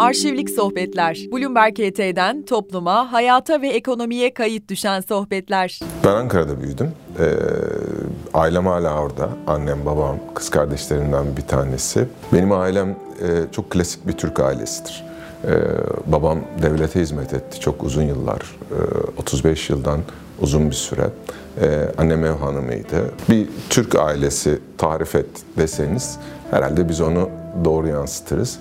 Arşivlik Sohbetler. Bloomberg ET'den topluma, hayata ve ekonomiye kayıt düşen sohbetler. Ben Ankara'da büyüdüm. Ee, ailem hala orada. Annem, babam, kız kardeşlerimden bir tanesi. Benim ailem e, çok klasik bir Türk ailesidir. Ee, babam devlete hizmet etti çok uzun yıllar. Ee, 35 yıldan uzun bir süre. Ee, annem ev hanımıydı. Bir Türk ailesi tarif et deseniz herhalde biz onu doğru yansıtırız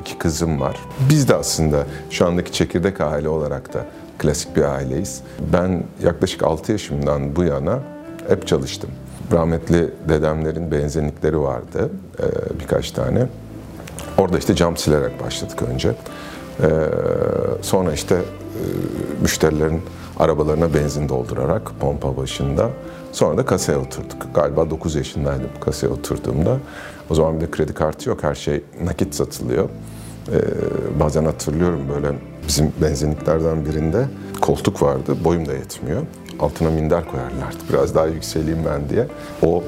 iki kızım var. Biz de aslında şu andaki çekirdek aile olarak da klasik bir aileyiz. Ben yaklaşık 6 yaşımdan bu yana hep çalıştım. Rahmetli dedemlerin benzinlikleri vardı e, birkaç tane. Orada işte cam silerek başladık önce. E, sonra işte e, müşterilerin arabalarına benzin doldurarak pompa başında. Sonra da kasaya oturduk. Galiba 9 yaşındaydım kasaya oturduğumda. O zaman bir de kredi kartı yok. Her şey nakit satılıyor. Ee, bazen hatırlıyorum böyle bizim benzinliklerden birinde koltuk vardı. Boyum da yetmiyor. Altına minder koyarlardı. Biraz daha yükseleyim ben diye. O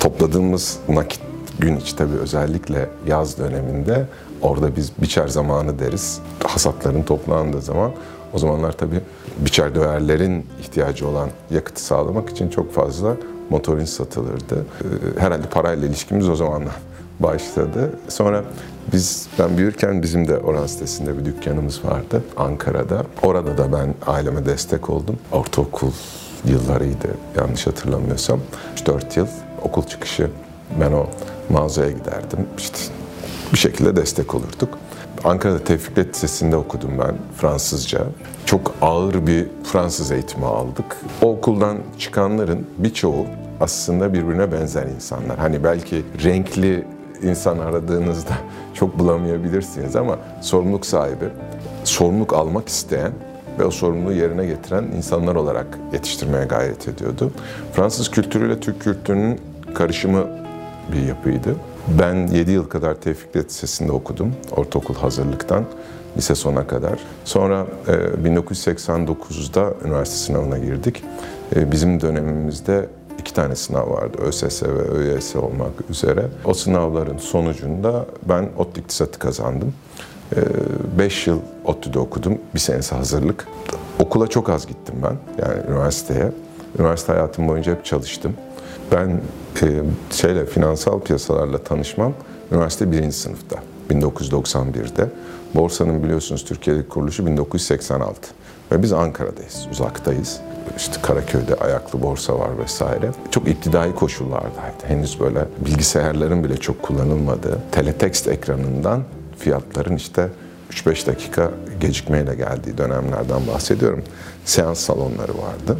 topladığımız nakit gün içi tabii özellikle yaz döneminde orada biz biçer zamanı deriz. Hasatların toplandığı zaman o zamanlar tabii biçer döverlerin ihtiyacı olan yakıtı sağlamak için çok fazla motorin satılırdı. Ee, herhalde parayla ilişkimiz o zamanlar başladı. Sonra biz ben büyürken bizim de Orhan sitesinde bir dükkanımız vardı Ankara'da. Orada da ben aileme destek oldum. Ortaokul yıllarıydı yanlış hatırlamıyorsam. 4 yıl okul çıkışı ben o mağazaya giderdim. İşte bir şekilde destek olurduk. Ankara'da Tevfiklet Lisesi'nde okudum ben Fransızca. Çok ağır bir Fransız eğitimi aldık. O okuldan çıkanların birçoğu aslında birbirine benzer insanlar. Hani belki renkli insan aradığınızda çok bulamayabilirsiniz ama sorumluluk sahibi, sorumluluk almak isteyen ve o sorumluluğu yerine getiren insanlar olarak yetiştirmeye gayret ediyordu. Fransız kültürüyle Türk kültürünün karışımı bir yapıydı. Ben 7 yıl kadar Tevfik Lisesi'nde okudum, ortaokul hazırlıktan lise sona kadar. Sonra 1989'da üniversite sınavına girdik. Bizim dönemimizde iki tane sınav vardı. ÖSS ve ÖYS olmak üzere. O sınavların sonucunda ben ODTÜ İktisat'ı kazandım. 5 yıl ODTÜ'de okudum. Bir senesi hazırlık. Okula çok az gittim ben. Yani üniversiteye. Üniversite hayatım boyunca hep çalıştım. Ben e, şeyle finansal piyasalarla tanışmam üniversite birinci sınıfta 1991'de. Borsanın biliyorsunuz Türkiye'deki kuruluşu 1986 ve biz Ankara'dayız, uzaktayız. İşte Karaköy'de ayaklı borsa var vesaire. Çok iktidai koşullardaydı. Henüz böyle bilgisayarların bile çok kullanılmadığı teletext ekranından fiyatların işte 3-5 dakika gecikmeyle geldiği dönemlerden bahsediyorum. Seans salonları vardı.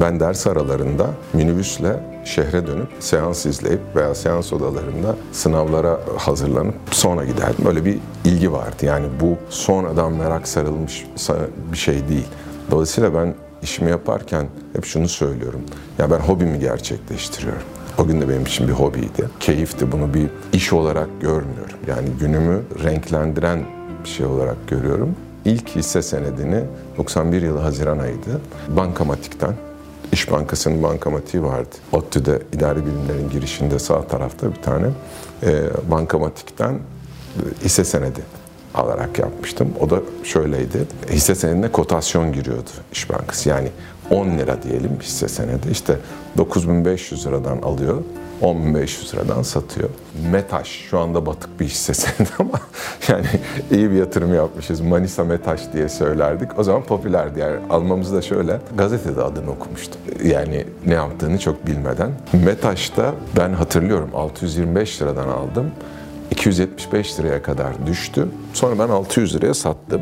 Ben ders aralarında minibüsle şehre dönüp seans izleyip veya seans odalarında sınavlara hazırlanıp sonra giderdim. Böyle bir ilgi vardı. Yani bu sonradan merak sarılmış bir şey değil. Dolayısıyla ben işimi yaparken hep şunu söylüyorum. Ya ben hobimi gerçekleştiriyorum. O gün de benim için bir hobiydi. Keyifti. Bunu bir iş olarak görmüyorum. Yani günümü renklendiren bir şey olarak görüyorum. İlk hisse senedini 91 yılı Haziran ayıydı. Bankamatik'ten İş Bankası'nın bankamatiği vardı. ODTÜ'de idari bilimlerin girişinde sağ tarafta bir tane e, bankamatikten e, hisse senedi alarak yapmıştım. O da şöyleydi. Hisse senedine kotasyon giriyordu İş Bankası. Yani 10 lira diyelim hisse senedi. İşte 9500 liradan alıyor. 10.500 liradan satıyor. Metaş şu anda batık bir hisse senedi ama yani iyi bir yatırım yapmışız. Manisa Metaş diye söylerdik. O zaman popülerdi yani almamız da şöyle. Gazetede adını okumuştum. Yani ne yaptığını çok bilmeden. Metaş'ta ben hatırlıyorum 625 liradan aldım. 275 liraya kadar düştü. Sonra ben 600 liraya sattım.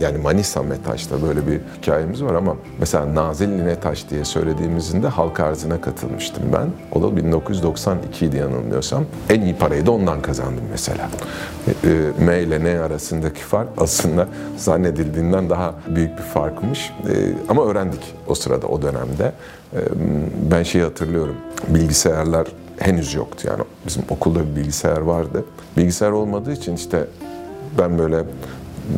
Yani Manisa Metaş'ta böyle bir hikayemiz var ama mesela Nazil Linetaş diye söylediğimizin de halk arzına katılmıştım ben. O da 1992 idi yanılmıyorsam. En iyi parayı da ondan kazandım mesela. E, e, M ile N arasındaki fark aslında zannedildiğinden daha büyük bir farkmış. E, ama öğrendik o sırada, o dönemde. Ben şeyi hatırlıyorum. Bilgisayarlar henüz yoktu. Yani bizim okulda bir bilgisayar vardı. Bilgisayar olmadığı için işte ben böyle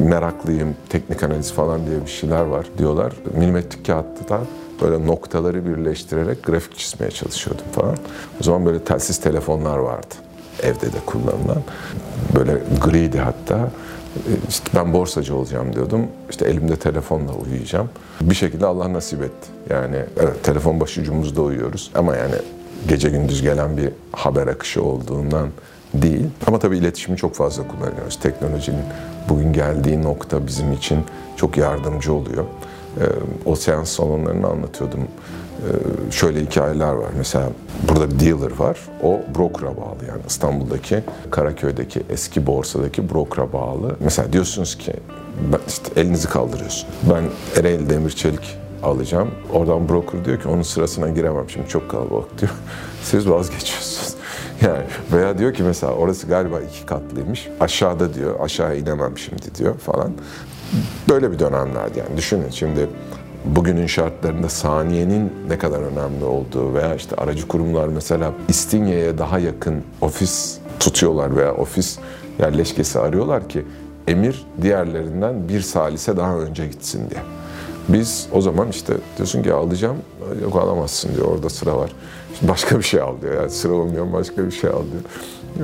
meraklıyım, teknik analiz falan diye bir şeyler var diyorlar. Milimetrik kağıtta böyle noktaları birleştirerek grafik çizmeye çalışıyordum falan. O zaman böyle telsiz telefonlar vardı. Evde de kullanılan. Böyle griydi hatta. İşte ben borsacı olacağım diyordum. İşte elimde telefonla uyuyacağım. Bir şekilde Allah nasip etti. Yani evet telefon başucumuzda uyuyoruz ama yani gece gündüz gelen bir haber akışı olduğundan değil. Ama tabii iletişimi çok fazla kullanıyoruz. Teknolojinin bugün geldiği nokta bizim için çok yardımcı oluyor. Ee, o seans salonlarını anlatıyordum. Ee, şöyle hikayeler var. Mesela burada bir dealer var. O broker'a bağlı yani İstanbul'daki, Karaköy'deki eski borsadaki broker'a bağlı. Mesela diyorsunuz ki işte elinizi kaldırıyorsun. Ben Ereğli Demir Çelik alacağım. Oradan broker diyor ki onun sırasına giremem şimdi çok kalabalık diyor. Siz vazgeçiyorsunuz. Yani veya diyor ki mesela orası galiba iki katlıymış. Aşağıda diyor aşağı inemem şimdi diyor falan. Böyle bir dönemlerdi yani düşünün şimdi bugünün şartlarında saniyenin ne kadar önemli olduğu veya işte aracı kurumlar mesela İstinye'ye daha yakın ofis tutuyorlar veya ofis yerleşkesi arıyorlar ki emir diğerlerinden bir salise daha önce gitsin diye. Biz o zaman işte diyorsun ki alacağım, yok alamazsın diyor orada sıra var. İşte başka bir şey al diyor. Yani sıra olmuyor başka bir şey al diyor.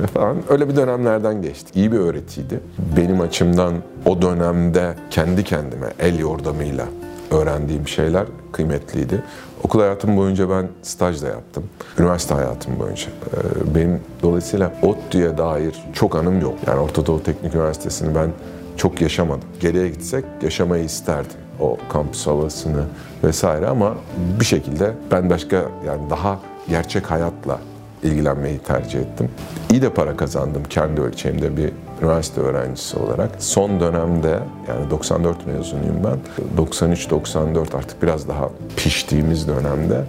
Falan. Öyle bir dönemlerden geçti. İyi bir öğretiydi. Benim açımdan o dönemde kendi kendime el yordamıyla öğrendiğim şeyler kıymetliydi. Okul hayatım boyunca ben staj da yaptım. Üniversite hayatım boyunca. Ee, benim dolayısıyla ODTÜ'ye dair çok anım yok. Yani Orta Doğu Teknik Üniversitesi'ni ben çok yaşamadım. Geriye gitsek yaşamayı isterdim o kampüs havasını vesaire ama bir şekilde ben başka yani daha gerçek hayatla ilgilenmeyi tercih ettim. İyi de para kazandım kendi ölçeğimde bir üniversite öğrencisi olarak. Son dönemde yani 94 mezunuyum ben. 93-94 artık biraz daha piştiğimiz dönemde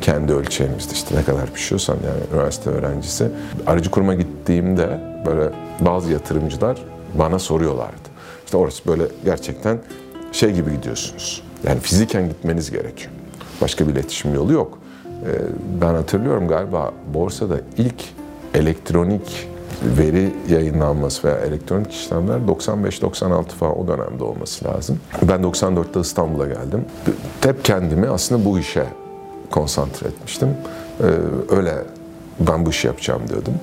kendi ölçeğimizde işte ne kadar pişiyorsan yani üniversite öğrencisi. Aracı kuruma gittiğimde böyle bazı yatırımcılar bana soruyorlardı. İşte orası böyle gerçekten şey gibi gidiyorsunuz. Yani fiziken gitmeniz gerekiyor. Başka bir iletişim yolu yok. Ee, ben hatırlıyorum galiba borsada ilk elektronik veri yayınlanması veya elektronik işlemler 95-96 falan o dönemde olması lazım. Ben 94'te İstanbul'a geldim. Hep kendimi aslında bu işe konsantre etmiştim. Ee, öyle ben bu işi yapacağım diyordum.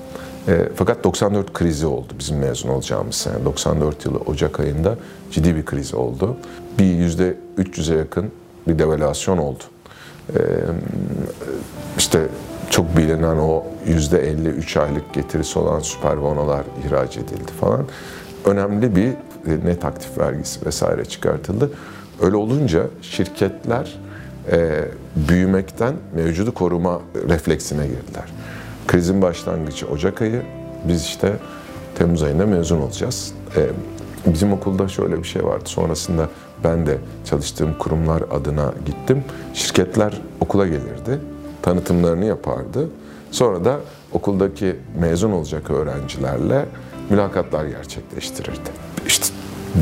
E, fakat 94 krizi oldu bizim mezun olacağımız sene. 94 yılı Ocak ayında ciddi bir kriz oldu. Bir yüzde 300'e yakın bir devalüasyon oldu. E, işte çok bilinen o yüzde 50 3 aylık getirisi olan süper bonolar ihraç edildi falan. Önemli bir net aktif vergisi vesaire çıkartıldı. Öyle olunca şirketler e, büyümekten mevcudu koruma refleksine girdiler. Krizin başlangıcı Ocak ayı. Biz işte Temmuz ayında mezun olacağız. Ee, bizim okulda şöyle bir şey vardı. Sonrasında ben de çalıştığım kurumlar adına gittim. Şirketler okula gelirdi. Tanıtımlarını yapardı. Sonra da okuldaki mezun olacak öğrencilerle mülakatlar gerçekleştirirdi. İşte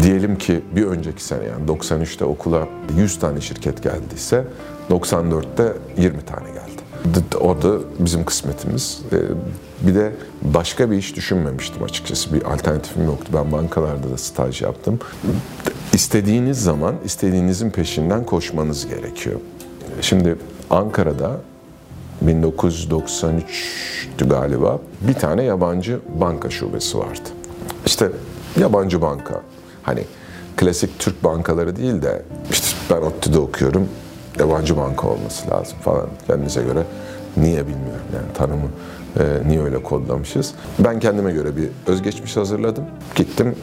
diyelim ki bir önceki sene yani 93'te okula 100 tane şirket geldiyse 94'te 20 tane geldi. O da bizim kısmetimiz. Bir de başka bir iş düşünmemiştim açıkçası. Bir alternatifim yoktu. Ben bankalarda da staj yaptım. İstediğiniz zaman istediğinizin peşinden koşmanız gerekiyor. Şimdi Ankara'da 1993'tü galiba bir tane yabancı banka şubesi vardı. İşte yabancı banka. Hani klasik Türk bankaları değil de işte ben ODTÜ'de okuyorum yabancı banka olması lazım falan kendinize göre. Niye bilmiyorum yani tanımı e, niye öyle kodlamışız. Ben kendime göre bir özgeçmiş hazırladım. Gittim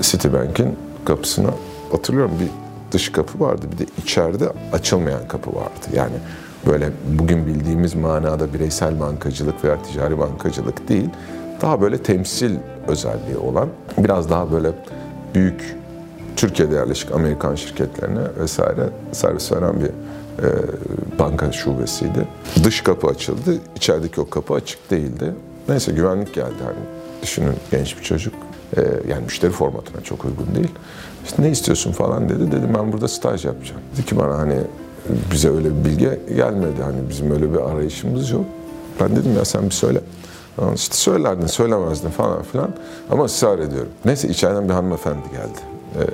Citibank'in kapısına hatırlıyorum bir dış kapı vardı bir de içeride açılmayan kapı vardı. Yani böyle bugün bildiğimiz manada bireysel bankacılık veya ticari bankacılık değil. Daha böyle temsil özelliği olan biraz daha böyle büyük Türkiye'de yerleşik Amerikan şirketlerine vesaire servis veren bir e, banka şubesiydi. Dış kapı açıldı, içerideki o kapı açık değildi. Neyse güvenlik geldi hani düşünün genç bir çocuk. E, yani müşteri formatına çok uygun değil. İşte ne istiyorsun falan dedi. Dedim ben burada staj yapacağım. Dedi ki bana hani bize öyle bir bilgi gelmedi. Hani bizim öyle bir arayışımız yok. Ben dedim ya sen bir söyle. İşte söylerdin, söylemezdin falan filan. Ama ısrar ediyorum. Neyse içeriden bir hanımefendi geldi e,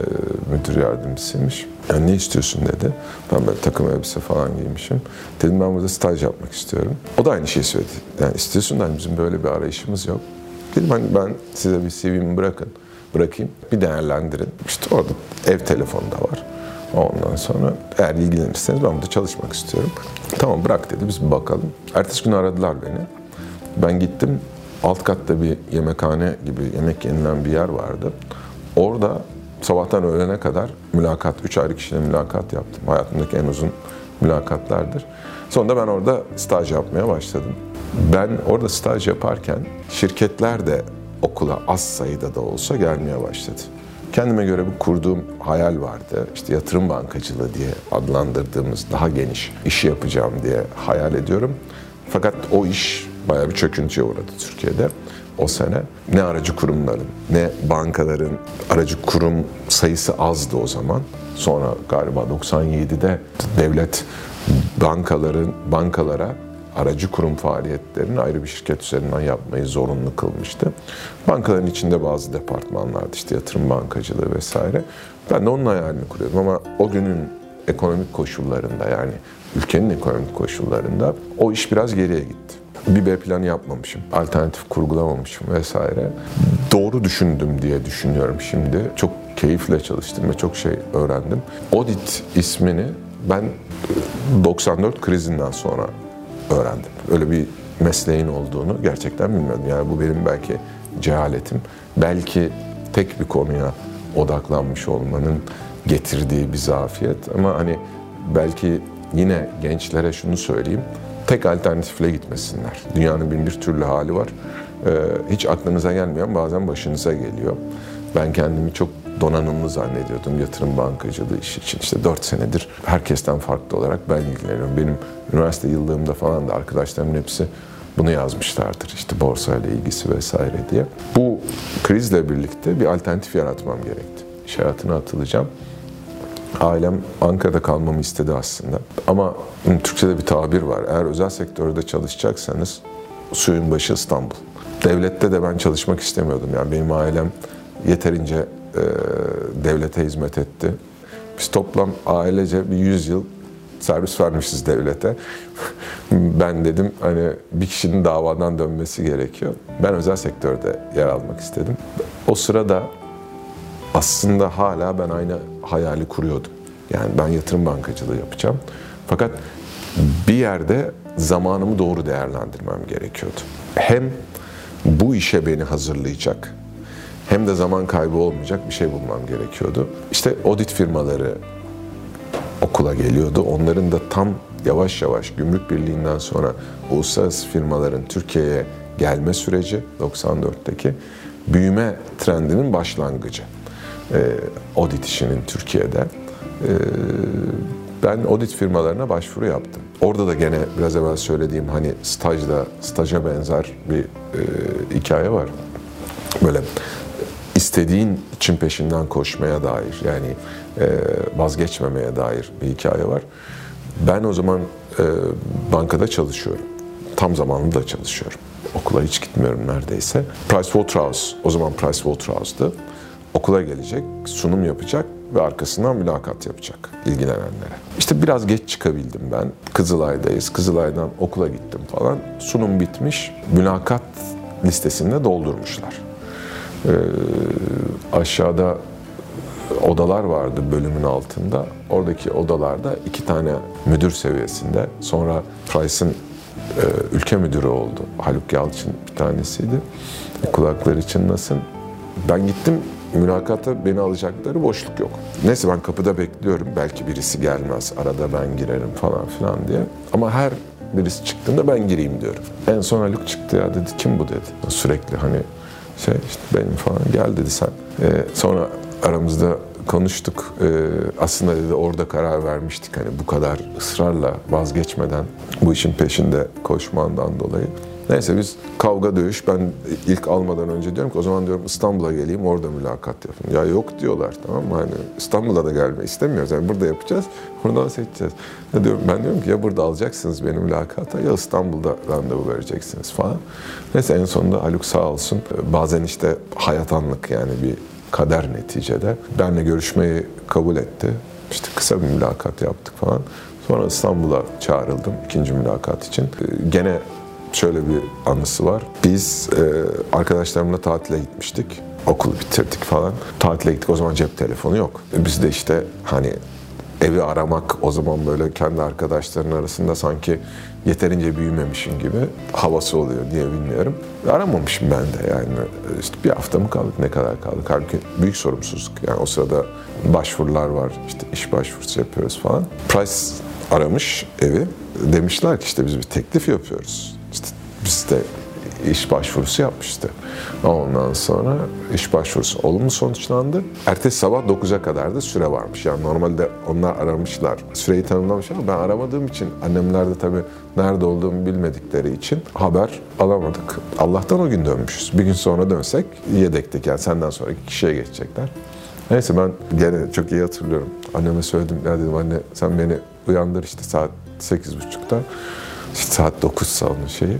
müdür yardımcısıymış. Yani ne istiyorsun dedi. Ben böyle takım elbise falan giymişim. Dedim ben burada staj yapmak istiyorum. O da aynı şeyi söyledi. Yani istiyorsun da hani bizim böyle bir arayışımız yok. Dedim hani ben size bir CV'mi bırakın. bırakayım. Bir değerlendirin. İşte orada ev telefonu da var. Ondan sonra eğer ilgilenirseniz ben burada çalışmak istiyorum. Tamam bırak dedi biz bir bakalım. Ertesi gün aradılar beni. Ben gittim alt katta bir yemekhane gibi yemek yenilen bir yer vardı. Orada sabahtan öğlene kadar mülakat, üç ayrı kişiyle mülakat yaptım. Hayatımdaki en uzun mülakatlardır. Sonunda ben orada staj yapmaya başladım. Ben orada staj yaparken şirketler de okula az sayıda da olsa gelmeye başladı. Kendime göre bir kurduğum hayal vardı. İşte yatırım bankacılığı diye adlandırdığımız daha geniş işi yapacağım diye hayal ediyorum. Fakat o iş bayağı bir çöküntüye uğradı Türkiye'de o sene. Ne aracı kurumların ne bankaların aracı kurum sayısı azdı o zaman. Sonra galiba 97'de devlet bankaların bankalara aracı kurum faaliyetlerini ayrı bir şirket üzerinden yapmayı zorunlu kılmıştı. Bankaların içinde bazı departmanlardı işte yatırım bankacılığı vesaire. Ben de onun hayalini kuruyordum ama o günün ekonomik koşullarında yani ülkenin ekonomik koşullarında o iş biraz geriye gitti. Bir B planı yapmamışım, alternatif kurgulamamışım vesaire. Doğru düşündüm diye düşünüyorum şimdi. Çok keyifle çalıştım ve çok şey öğrendim. Audit ismini ben 94 krizinden sonra öğrendim. Öyle bir mesleğin olduğunu gerçekten bilmiyordum. Yani bu benim belki cehaletim. Belki tek bir konuya odaklanmış olmanın getirdiği bir zafiyet. Ama hani belki yine gençlere şunu söyleyeyim. Tek alternatifle gitmesinler. Dünyanın bin bir türlü hali var. Ee, hiç aklınıza gelmeyen bazen başınıza geliyor. Ben kendimi çok donanımlı zannediyordum yatırım bankacılığı işi için. İşte 4 senedir herkesten farklı olarak ben ilgileniyorum. Benim üniversite yıllığımda falan da arkadaşlarımın hepsi bunu yazmışlardır. İşte borsayla ilgisi vesaire diye. Bu krizle birlikte bir alternatif yaratmam gerekti. İş hayatına atılacağım. Ailem Ankara'da kalmamı istedi aslında. Ama Türkçe'de bir tabir var. Eğer özel sektörde çalışacaksanız suyun başı İstanbul. Devlette de ben çalışmak istemiyordum. Yani benim ailem yeterince e, devlete hizmet etti. Biz toplam ailece bir 100 yıl servis vermişiz devlete. ben dedim hani bir kişinin davadan dönmesi gerekiyor. Ben özel sektörde yer almak istedim. O sırada aslında hala ben aynı hayali kuruyordum. Yani ben yatırım bankacılığı yapacağım. Fakat bir yerde zamanımı doğru değerlendirmem gerekiyordu. Hem bu işe beni hazırlayacak hem de zaman kaybı olmayacak bir şey bulmam gerekiyordu. İşte audit firmaları okula geliyordu. Onların da tam yavaş yavaş gümrük birliğinden sonra uluslararası firmaların Türkiye'ye gelme süreci 94'teki büyüme trendinin başlangıcı. E, audit işinin Türkiye'de. E, ben audit firmalarına başvuru yaptım. Orada da gene biraz evvel söylediğim hani stajda, staja benzer bir e, hikaye var. Böyle istediğin için peşinden koşmaya dair yani e, vazgeçmemeye dair bir hikaye var. Ben o zaman e, bankada çalışıyorum. Tam zamanlı da çalışıyorum. Okula hiç gitmiyorum neredeyse. Pricewaterhouse, o zaman Pricewaterhouse'dı. Okula gelecek, sunum yapacak ve arkasından mülakat yapacak ilgilenenlere. İşte biraz geç çıkabildim ben. Kızılay'dayız. Kızılay'dan okula gittim falan. Sunum bitmiş. Mülakat listesinde doldurmuşlar. Ee, aşağıda odalar vardı bölümün altında. Oradaki odalarda iki tane müdür seviyesinde. Sonra Price'ın e, ülke müdürü oldu. Haluk Yalçın bir tanesiydi. Kulakları çınlasın. Ben gittim mülakata beni alacakları boşluk yok. Neyse ben kapıda bekliyorum. Belki birisi gelmez. Arada ben girerim falan filan diye. Ama her birisi çıktığında ben gireyim diyorum. En son Haluk çıktı ya dedi kim bu dedi. Sürekli hani şey işte benim falan gel dedi sen. Ee, sonra aramızda konuştuk. Ee, aslında dedi orada karar vermiştik hani bu kadar ısrarla vazgeçmeden bu işin peşinde koşmandan dolayı. Neyse biz kavga dövüş ben ilk almadan önce diyorum ki o zaman diyorum İstanbul'a geleyim orada mülakat yapın. Ya yok diyorlar tamam mı? Hani İstanbul'a da gelme istemiyoruz. Yani burada yapacağız. Buradan seçeceğiz. Ne diyorum ben diyorum ki ya burada alacaksınız beni mülakata ya İstanbul'da randevu vereceksiniz falan. Neyse en sonunda Haluk sağ olsun. Bazen işte hayat anlık yani bir kader neticede. Benle görüşmeyi kabul etti. İşte kısa bir mülakat yaptık falan. Sonra İstanbul'a çağrıldım ikinci mülakat için. Gene şöyle bir anısı var. Biz e, arkadaşlarımla tatile gitmiştik. Okulu bitirdik falan. Tatile gittik o zaman cep telefonu yok. Biz de işte hani evi aramak o zaman böyle kendi arkadaşların arasında sanki yeterince büyümemişim gibi havası oluyor diye bilmiyorum. Aramamışım ben de yani işte bir hafta mı kaldık ne kadar kaldık. Halbuki büyük sorumsuzluk yani o sırada başvurular var işte iş başvurusu yapıyoruz falan. Price aramış evi demişler ki işte biz bir teklif yapıyoruz. De iş başvurusu yapmıştı. Ondan sonra iş başvurusu olumlu sonuçlandı. Ertesi sabah 9'a kadar da süre varmış. Yani normalde onlar aramışlar. Süreyi tanımlamış ama ben aramadığım için annemler de tabii nerede olduğumu bilmedikleri için haber alamadık. Allah'tan o gün dönmüşüz. Bir gün sonra dönsek yedektik yani senden sonraki kişiye geçecekler. Neyse ben gene çok iyi hatırlıyorum. Anneme söyledim ya dedim anne sen beni uyandır işte saat 8.30'da. İşte saat 9 salonu şeyi.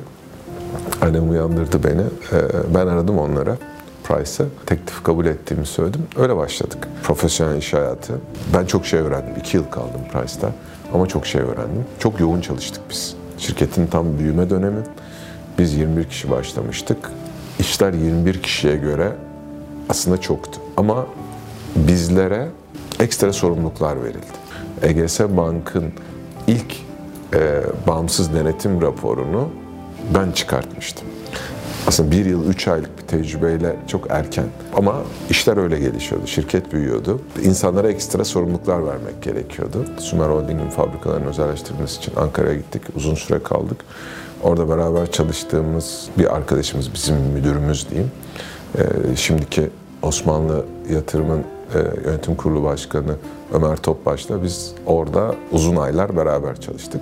Annem uyandırdı beni. Ee, ben aradım onlara. Price'ı. Teklif kabul ettiğimi söyledim. Öyle başladık. Profesyonel iş hayatı. Ben çok şey öğrendim. İki yıl kaldım Price'da. Ama çok şey öğrendim. Çok yoğun çalıştık biz. Şirketin tam büyüme dönemi. Biz 21 kişi başlamıştık. İşler 21 kişiye göre aslında çoktu. Ama bizlere ekstra sorumluluklar verildi. EGS Bank'ın ilk e, bağımsız denetim raporunu ben çıkartmıştım. Aslında bir yıl, üç aylık bir tecrübeyle çok erken. Ama işler öyle gelişiyordu. Şirket büyüyordu. İnsanlara ekstra sorumluluklar vermek gerekiyordu. Sümer Holding'in fabrikalarının özelleştirilmesi için Ankara'ya gittik. Uzun süre kaldık. Orada beraber çalıştığımız bir arkadaşımız, bizim müdürümüz diyeyim. Ee, şimdiki Osmanlı Yatırım'ın e, yönetim kurulu başkanı Ömer Topbaş'la biz orada uzun aylar beraber çalıştık.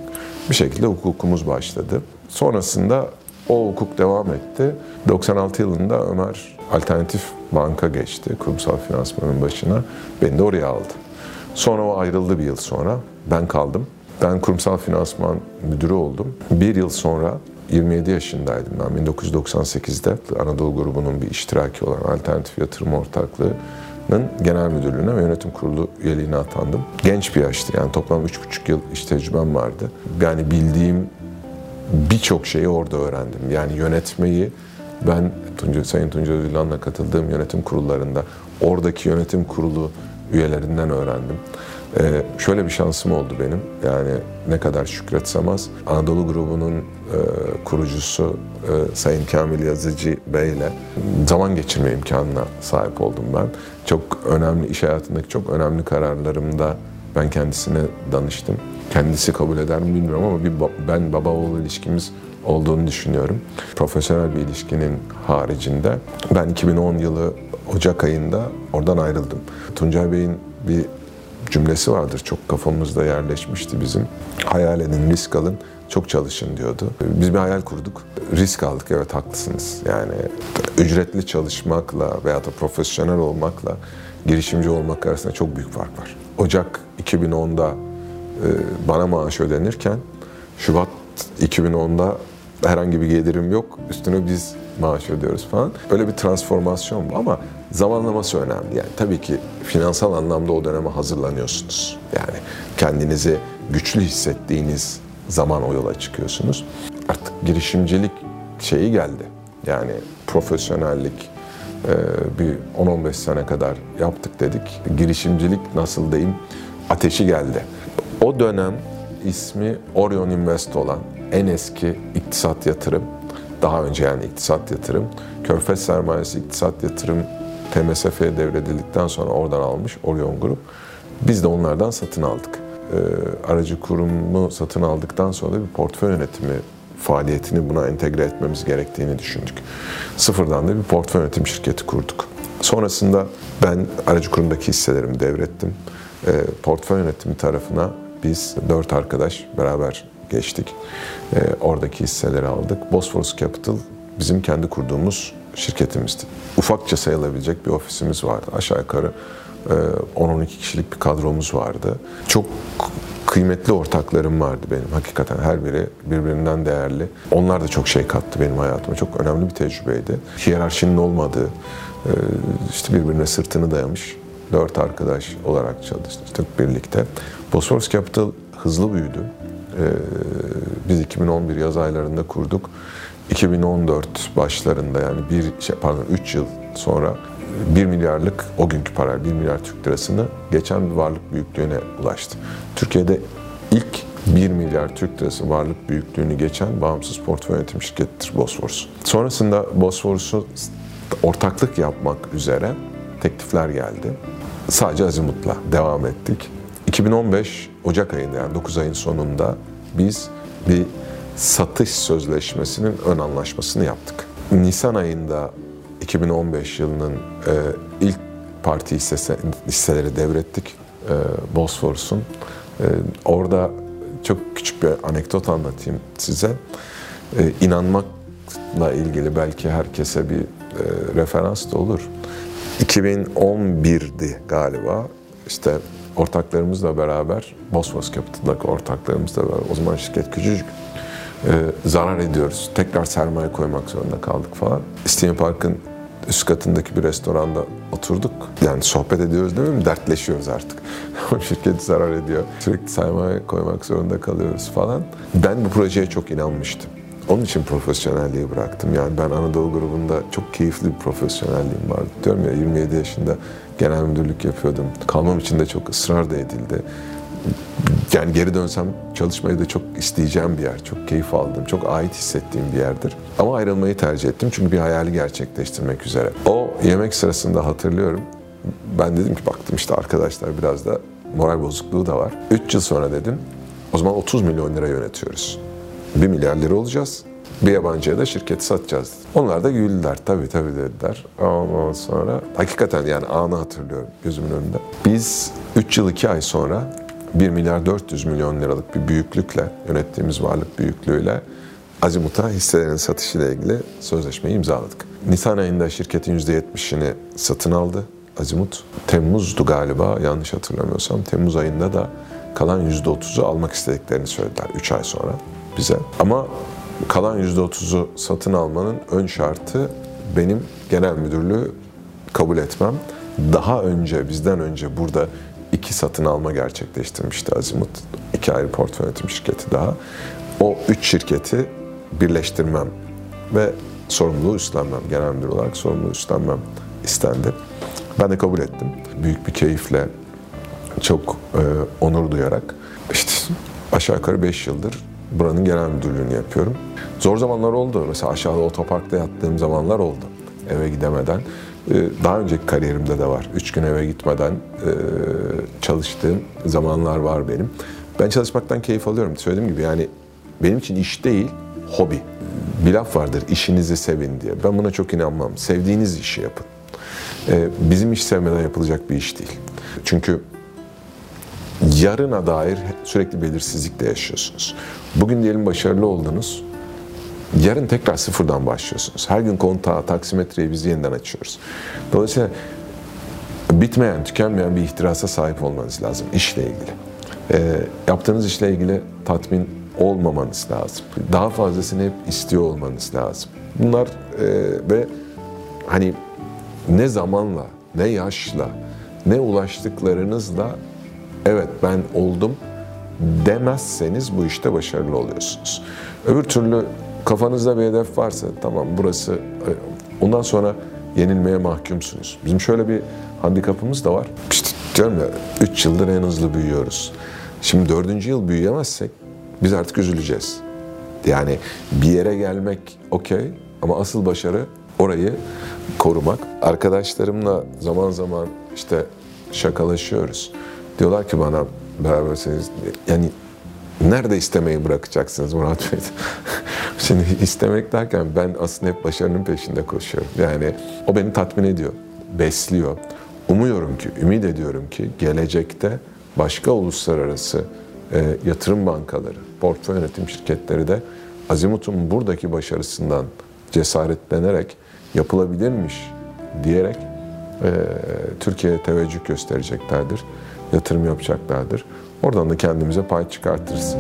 Bir şekilde hukukumuz başladı. Sonrasında o hukuk devam etti. 96 yılında Ömer alternatif banka geçti kurumsal finansmanın başına. Beni de oraya aldı. Sonra o ayrıldı bir yıl sonra. Ben kaldım. Ben kurumsal finansman müdürü oldum. Bir yıl sonra 27 yaşındaydım ben 1998'de Anadolu grubunun bir iştiraki olan Alternatif Yatırım Ortaklığı'nın genel müdürlüğüne ve yönetim kurulu üyeliğine atandım. Genç bir yaştı yani toplam 3,5 yıl iş tecrübem vardı. Yani bildiğim birçok şeyi orada öğrendim. Yani yönetmeyi ben Tunca, Sayın Tunca Özülan'la katıldığım yönetim kurullarında oradaki yönetim kurulu üyelerinden öğrendim. Ee, şöyle bir şansım oldu benim. Yani ne kadar şükretsem az. Anadolu grubunun e, kurucusu e, Sayın Kamil Yazıcı Bey ile zaman geçirme imkanına sahip oldum ben. Çok önemli, iş hayatındaki çok önemli kararlarımda ben kendisine danıştım. Kendisi kabul eder mi bilmiyorum ama bir ben baba oğul ilişkimiz olduğunu düşünüyorum. Profesyonel bir ilişkinin haricinde ben 2010 yılı Ocak ayında oradan ayrıldım. Tuncay Bey'in bir cümlesi vardır çok kafamızda yerleşmişti bizim. Hayal edin, risk alın, çok çalışın diyordu. Biz bir hayal kurduk. Risk aldık evet haklısınız. Yani ücretli çalışmakla veya da profesyonel olmakla girişimci olmak arasında çok büyük fark var. Ocak 2010'da e, bana maaş ödenirken Şubat 2010'da herhangi bir gelirim yok. Üstüne biz maaş ödüyoruz falan. Öyle bir transformasyon bu ama zamanlaması önemli. Yani tabii ki finansal anlamda o döneme hazırlanıyorsunuz. Yani kendinizi güçlü hissettiğiniz zaman o yola çıkıyorsunuz. Artık girişimcilik şeyi geldi. Yani profesyonellik e, bir 10-15 sene kadar yaptık dedik. Girişimcilik nasıl diyeyim ateşi geldi. O dönem ismi Orion Invest olan en eski iktisat yatırım, daha önce yani iktisat yatırım, Körfez Sermayesi iktisat yatırım TMSF'ye devredildikten sonra oradan almış Orion Grup. Biz de onlardan satın aldık. Ee, aracı kurumu satın aldıktan sonra da bir portföy yönetimi faaliyetini buna entegre etmemiz gerektiğini düşündük. Sıfırdan da bir portföy yönetim şirketi kurduk. Sonrasında ben aracı kurumdaki hisselerimi devrettim. E, portföy yönetimi tarafına biz dört arkadaş beraber geçtik. E, oradaki hisseleri aldık. Bosphorus Capital bizim kendi kurduğumuz şirketimizdi. Ufakça sayılabilecek bir ofisimiz vardı. Aşağı yukarı 10-12 kişilik bir kadromuz vardı. Çok kıymetli ortaklarım vardı benim. Hakikaten her biri birbirinden değerli. Onlar da çok şey kattı benim hayatıma. Çok önemli bir tecrübeydi. Hiyerarşinin olmadığı, işte birbirine sırtını dayamış dört arkadaş olarak çalıştık birlikte. Bosphorus Capital hızlı büyüdü. biz 2011 yaz aylarında kurduk. 2014 başlarında yani bir şey, pardon 3 yıl sonra 1 milyarlık o günkü para 1 milyar Türk lirasını geçen bir varlık büyüklüğüne ulaştı. Türkiye'de ilk 1 milyar Türk lirası varlık büyüklüğünü geçen bağımsız portföy yönetim şirketidir Bosforus. Sonrasında Bosforus'u ortaklık yapmak üzere teklifler geldi. Sadece Azimut'la devam ettik. 2015 Ocak ayında yani 9 ayın sonunda biz bir satış sözleşmesinin ön anlaşmasını yaptık. Nisan ayında 2015 yılının e, ilk parti hisseleri devrettik e, Bosforus'un. E, orada çok küçük bir anekdot anlatayım size. E, inanmakla ilgili belki herkese bir e, referans da olur. 2011'di galiba. İşte ortaklarımızla beraber, Bosphorus Capital'daki ortaklarımızla beraber, o zaman şirket küçücük, e, zarar ediyoruz. Tekrar sermaye koymak zorunda kaldık falan. Steam Park'ın üst katındaki bir restoranda oturduk. Yani sohbet ediyoruz değil mi? Dertleşiyoruz artık. O şirket zarar ediyor. Sürekli sermaye koymak zorunda kalıyoruz falan. Ben bu projeye çok inanmıştım. Onun için profesyonelliği bıraktım. Yani ben Anadolu grubunda çok keyifli bir profesyonelliğim vardı. Diyorum ya 27 yaşında genel müdürlük yapıyordum. Kalmam için de çok ısrar da edildi. Yani geri dönsem çalışmayı da çok isteyeceğim bir yer. Çok keyif aldım, çok ait hissettiğim bir yerdir. Ama ayrılmayı tercih ettim çünkü bir hayali gerçekleştirmek üzere. O yemek sırasında hatırlıyorum. Ben dedim ki baktım işte arkadaşlar biraz da moral bozukluğu da var. 3 yıl sonra dedim o zaman 30 milyon lira yönetiyoruz. 1 milyar lira olacağız. Bir yabancıya da şirketi satacağız. Onlar da güldüler. Tabii tabii dediler. Ondan sonra hakikaten yani anı hatırlıyorum gözümün önünde. Biz 3 yıl 2 ay sonra 1 milyar 400 milyon liralık bir büyüklükle, yönettiğimiz varlık büyüklüğüyle Azimut'a hisselerin satışıyla ilgili sözleşmeyi imzaladık. Nisan ayında şirketin %70'ini satın aldı Azimut. Temmuz'du galiba yanlış hatırlamıyorsam. Temmuz ayında da kalan %30'u almak istediklerini söylediler 3 ay sonra bize. Ama kalan %30'u satın almanın ön şartı benim genel müdürlüğü kabul etmem. Daha önce, bizden önce burada iki satın alma gerçekleştirmişti Azimut. İki ayrı portföy yönetim şirketi daha. O üç şirketi birleştirmem ve sorumluluğu üstlenmem, genel müdür olarak sorumluluğu üstlenmem istendi. Ben de kabul ettim. Büyük bir keyifle, çok e, onur duyarak işte aşağı yukarı 5 yıldır buranın genel müdürlüğünü yapıyorum. Zor zamanlar oldu. Mesela aşağıda otoparkta yattığım zamanlar oldu. Eve gidemeden. Ee, daha önceki kariyerimde de var. Üç gün eve gitmeden e, çalıştığım zamanlar var benim. Ben çalışmaktan keyif alıyorum. Söylediğim gibi yani benim için iş değil, hobi. Bir laf vardır, işinizi sevin diye. Ben buna çok inanmam. Sevdiğiniz işi yapın. Ee, bizim iş sevmeden yapılacak bir iş değil. Çünkü yarına dair sürekli belirsizlikle yaşıyorsunuz. Bugün diyelim başarılı oldunuz. Yarın tekrar sıfırdan başlıyorsunuz. Her gün kontağı, taksimetreyi biz yeniden açıyoruz. Dolayısıyla bitmeyen, tükenmeyen bir ihtirasa sahip olmanız lazım işle ilgili. E, yaptığınız işle ilgili tatmin olmamanız lazım. Daha fazlasını hep istiyor olmanız lazım. Bunlar e, ve hani ne zamanla, ne yaşla, ne ulaştıklarınızla evet ben oldum demezseniz bu işte başarılı oluyorsunuz. Öbür türlü kafanızda bir hedef varsa tamam burası e, ondan sonra yenilmeye mahkumsunuz. Bizim şöyle bir handikapımız da var. İşte diyorum ya 3 yıldır en hızlı büyüyoruz. Şimdi 4. yıl büyüyemezsek biz artık üzüleceğiz. Yani bir yere gelmek okey ama asıl başarı orayı korumak. Arkadaşlarımla zaman zaman işte şakalaşıyoruz. Diyorlar ki bana beraberseniz yani nerede istemeyi bırakacaksınız Murat Bey? Şimdi istemek derken ben aslında hep başarının peşinde koşuyorum. Yani o beni tatmin ediyor, besliyor. Umuyorum ki, ümit ediyorum ki gelecekte başka uluslararası e, yatırım bankaları, portföy yönetim şirketleri de Azimut'un buradaki başarısından cesaretlenerek yapılabilirmiş diyerek e, Türkiye'ye teveccüh göstereceklerdir, yatırım yapacaklardır. Oradan da kendimize pay çıkartırız.